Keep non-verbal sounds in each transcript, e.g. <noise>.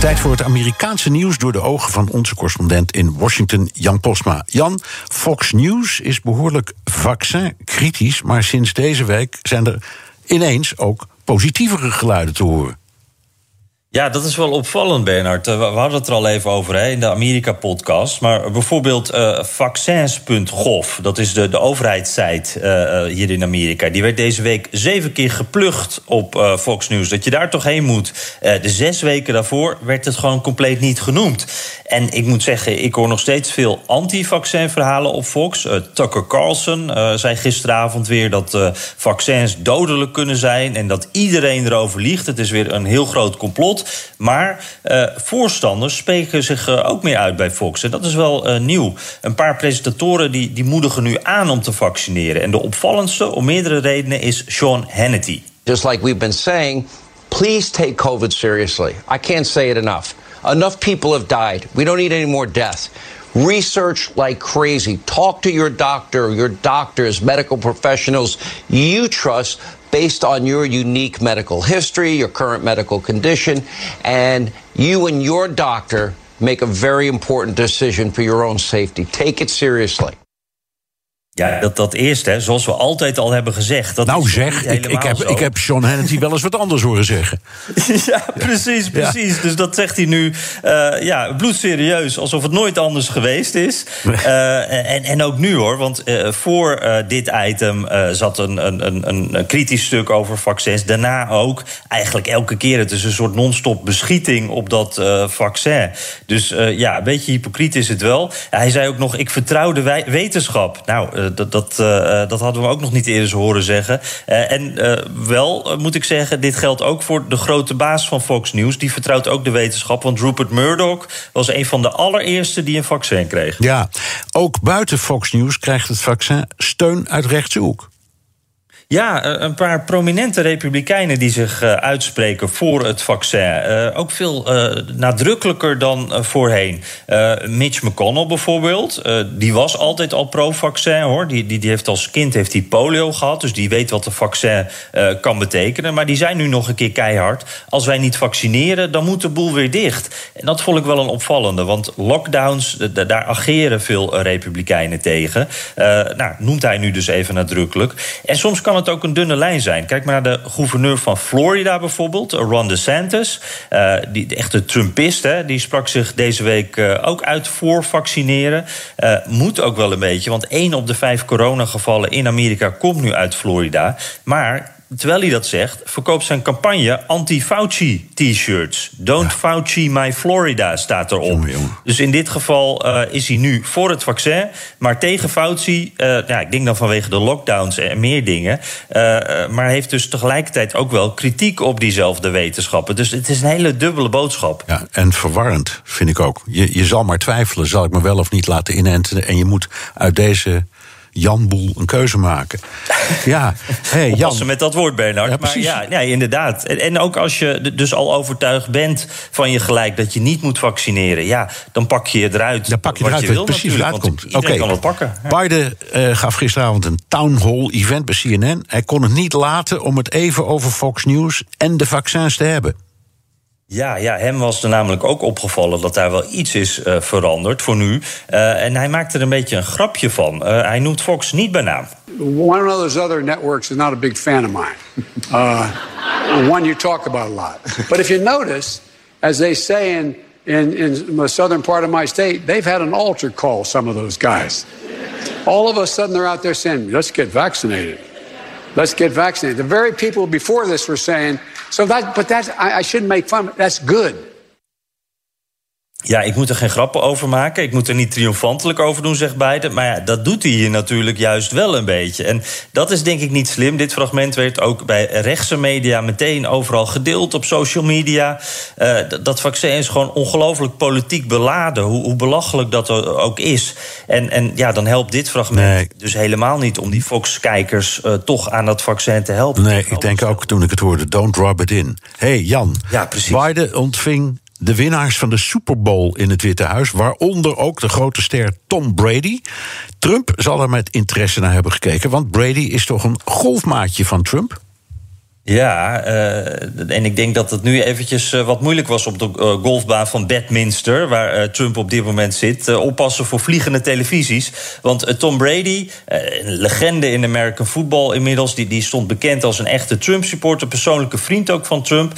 Tijd voor het Amerikaanse nieuws door de ogen van onze correspondent in Washington, Jan Postma. Jan, Fox News is behoorlijk vaccin-kritisch, maar sinds deze week zijn er ineens ook positievere geluiden te horen. Ja, dat is wel opvallend, Bernard. Eh, we hadden het er al even over hè, in de Amerika-podcast. Maar bijvoorbeeld uh, vaccins.gov, dat is de, de overheidssite uh, hier in Amerika. Die werd deze week zeven keer geplucht op Fox News. Dat je daar toch heen moet. de zes weken daarvoor werd het gewoon compleet niet genoemd. En ik moet zeggen, ik hoor nog steeds veel anti-vaccin-verhalen op Fox. Tucker Carlson zei gisteravond weer dat vaccins dodelijk kunnen zijn... en dat iedereen erover liegt. Het is weer een heel groot complot. Maar uh, voorstanders spreken zich uh, ook meer uit bij Fox. En dat is wel uh, nieuw. Een paar presentatoren die, die moedigen nu aan om te vaccineren. En de opvallendste, om meerdere redenen, is Sean Hannity. Just like we've been saying, please take COVID seriously. I can't say it enough. Enough people have died. We don't need any more death. Research like crazy. Talk to your doctor, your doctors, medical professionals you trust based on your unique medical history, your current medical condition, and you and your doctor make a very important decision for your own safety. Take it seriously. Ja, dat, dat eerste, hè, zoals we altijd al hebben gezegd. Dat nou zeg, ik, ik, heb, ik heb Sean Hannity wel eens wat anders horen zeggen. <laughs> ja, precies, precies. Ja. Dus dat zegt hij nu uh, ja, bloedserieus, alsof het nooit anders geweest is. Uh, en, en ook nu hoor, want uh, voor dit item zat een, een, een, een kritisch stuk over vaccins. Daarna ook eigenlijk elke keer. Het is een soort non-stop beschieting op dat vaccin. Dus ja, een beetje hypocriet is het wel. Hij zei ook nog, ik vertrouw de wetenschap. Nou dat, dat, uh, dat hadden we ook nog niet eerder horen zeggen. Uh, en wel moet ik zeggen, dit geldt ook voor de grote baas van Fox News. Die vertrouwt ook de wetenschap. Want Rupert Murdoch was een van de allereerste die een vaccin kreeg. Ja, ook buiten Fox News krijgt het vaccin steun uit rechtse hoek. Ja, een paar prominente republikeinen die zich uh, uitspreken voor het vaccin. Uh, ook veel nadrukkelijker dan voorheen. Mitch McConnell bijvoorbeeld, die was altijd al pro-vaccin hoor. Die, die, die heeft als kind heeft die polio gehad, dus die weet wat een vaccin kan betekenen. Maar die zijn nu nog een keer keihard. Als wij niet vaccineren, dan moet de boel weer dicht. En dat vond ik wel een opvallende, want lockdowns, daar ageren veel republikeinen tegen. nou, noemt hij nu dus even nadrukkelijk. En soms kan het ook een dunne lijn zijn. Kijk maar naar de gouverneur van Florida bijvoorbeeld, Ron DeSantis. Uh, die, de echte Trumpist, hè, die sprak zich deze week uh, ook uit voor vaccineren. Moet ook wel een beetje, want één op de vijf coronagevallen in Amerika komt nu uit Florida. Maar terwijl hij dat zegt, verkoopt zijn campagne anti-Fauci t-shirts. Don't ja. Fauci my Florida staat erop. Jongen, jongen. Dus in dit geval uh, is hij nu voor het vaccin, maar tegen Fauci. Uh, ja, ik denk dan vanwege de lockdowns en meer dingen. Uh, maar heeft dus tegelijkertijd ook wel kritiek op diezelfde wetenschappen. Dus het is een hele dubbele boodschap. Ja, en verwarrend vind ik ook. Je, je zal maar twijfelen, zal ik me wel of niet laten inenten. En je moet uit deze Jan Boel een keuze maken. <laughs> Ja, hey, Jan. Passen met dat woord, Bernard. Ja, maar ja, ja, inderdaad. En, en ook als je dus al overtuigd bent van je gelijk dat je niet moet vaccineren, ja, dan pak je eruit. Dan pak je eruit, je wil, precies uitkomt. Oké, okay. kan het pakken. Biden uh, gaf gisteravond een town hall event bij CNN. Hij kon het niet laten om het even over Fox News en de vaccins te hebben. Ja, ja, hem was er namelijk ook opgevallen dat daar wel iets is uh, veranderd voor nu. Uh, en hij maakt er een beetje een grapje van. Uh, hij noemt Fox niet bij naam. One of those other networks is not a big fan of mine. <laughs> one you talk about a lot. But if you notice, as they say in, in, in the southern part of my state, they've had an altar call, some of those guys. All of a sudden they're out there saying, let's get vaccinated. Let's get vaccinated. The very people before this were saying, So that, but that, I, I shouldn't make fun. Of that's good. Ja, ik moet er geen grappen over maken. Ik moet er niet triomfantelijk over doen, zegt Biden. Maar ja, dat doet hij hier natuurlijk juist wel een beetje. En dat is denk ik niet slim. Dit fragment werd ook bij rechtse media meteen overal gedeeld op social media. Uh, dat vaccin is gewoon ongelooflijk politiek beladen. Hoe, hoe, belachelijk dat ook is. En, en ja, dan helpt dit fragment nee. dus helemaal niet om die Fox-kijkers uh, toch aan dat vaccin te helpen. Nee, ik denk ook toen ik het hoorde: don't rub it in. hey, Jan. Ja, precies. Biden ontving de winnaars van de Super Bowl in het Witte Huis, waaronder ook de grote ster Tom Brady. Trump zal er met interesse naar hebben gekeken, want Brady is toch een golfmaatje van Trump? Ja, uh, en ik denk dat het nu eventjes uh, wat moeilijk was op de uh, golfbaan van Bedminster, waar Trump op dit moment zit. oppassen voor vliegende televisies. Want Tom Brady, een legende in American football inmiddels, die, die stond bekend als een echte Trump-supporter, persoonlijke vriend ook van Trump.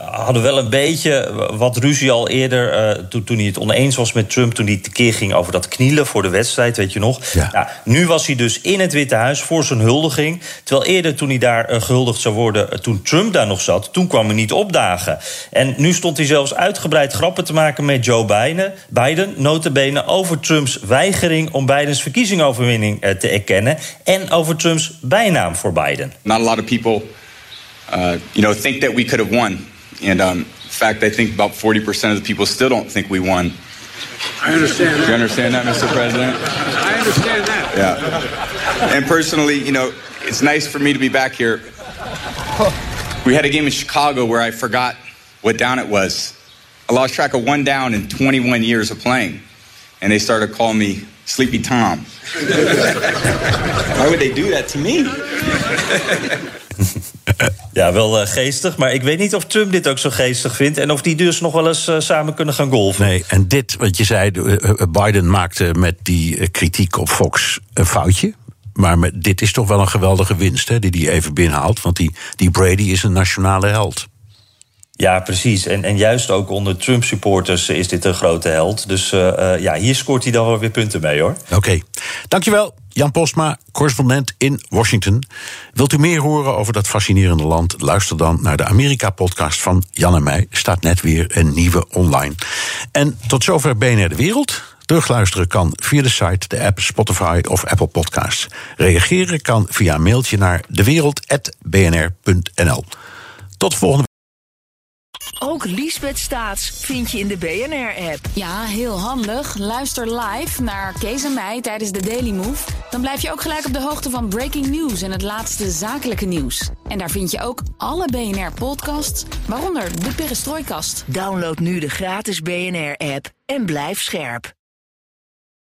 hadden wel een beetje wat ruzie al eerder, toen, toen hij het oneens was met Trump, toen hij tekeer ging over dat knielen voor de wedstrijd, weet je nog. Ja. Nou, nu was hij dus in het Witte Huis voor zijn huldiging. Terwijl eerder, toen hij daar gehuldigd zou worden worden toen Trump daar nog zat. Toen kwam hij niet opdagen. En nu stond hij zelfs uitgebreid grappen te maken met Joe Biden. Biden, notabene over Trumps weigering om Bidens verkiezingsoverwinning te erkennen. En over Trumps bijnaam voor Biden. Not a lot of people, uh, you know, think that we could have won. And um, in fact, I think about 40% of the people still don't think we won. I understand that. You understand that, Mr. President? I understand that. Yeah. And personally, you know, it's nice for me to be back here. <laughs> We had a game in Chicago where I forgot what down it was. I lost track of one down in 21 years of playing. And they started calling me Sleepy Tom. Why would they do that to me? <laughs> Ja, wel uh, geestig. Maar ik weet niet of Trump dit ook zo geestig vindt. En of die dus nog wel eens uh, samen kunnen gaan golfen. Nee, en dit, wat je zei, uh, Biden maakte met die kritiek op Fox een foutje. Maar met, dit is toch wel een geweldige winst hè, die hij even binnenhaalt. Want die, die Brady is een nationale held. Ja, precies. En, en juist ook onder Trump-supporters is dit een grote held. Dus uh, uh, ja, hier scoort hij dan wel weer punten mee, hoor. Oké. Okay. Dankjewel, Jan Postma, correspondent in Washington. Wilt u meer horen over dat fascinerende land? Luister dan naar de Amerika-podcast van Jan en mij. Staat net weer een nieuwe online. En tot zover BNR De Wereld. Terugluisteren kan via de site, de app, Spotify of Apple Podcasts. Reageren kan via een mailtje naar dewereld.bnr.nl. Tot volgende Ook Liesbeth Staats vind je in de BNR-app. Ja, heel handig. Luister live naar Kees en mij tijdens de Daily Move. Dan blijf je ook gelijk op de hoogte van breaking news en het laatste zakelijke nieuws. En daar vind je ook alle BNR-podcasts, waaronder de Perestrooikast. Download nu de gratis BNR-app en blijf scherp.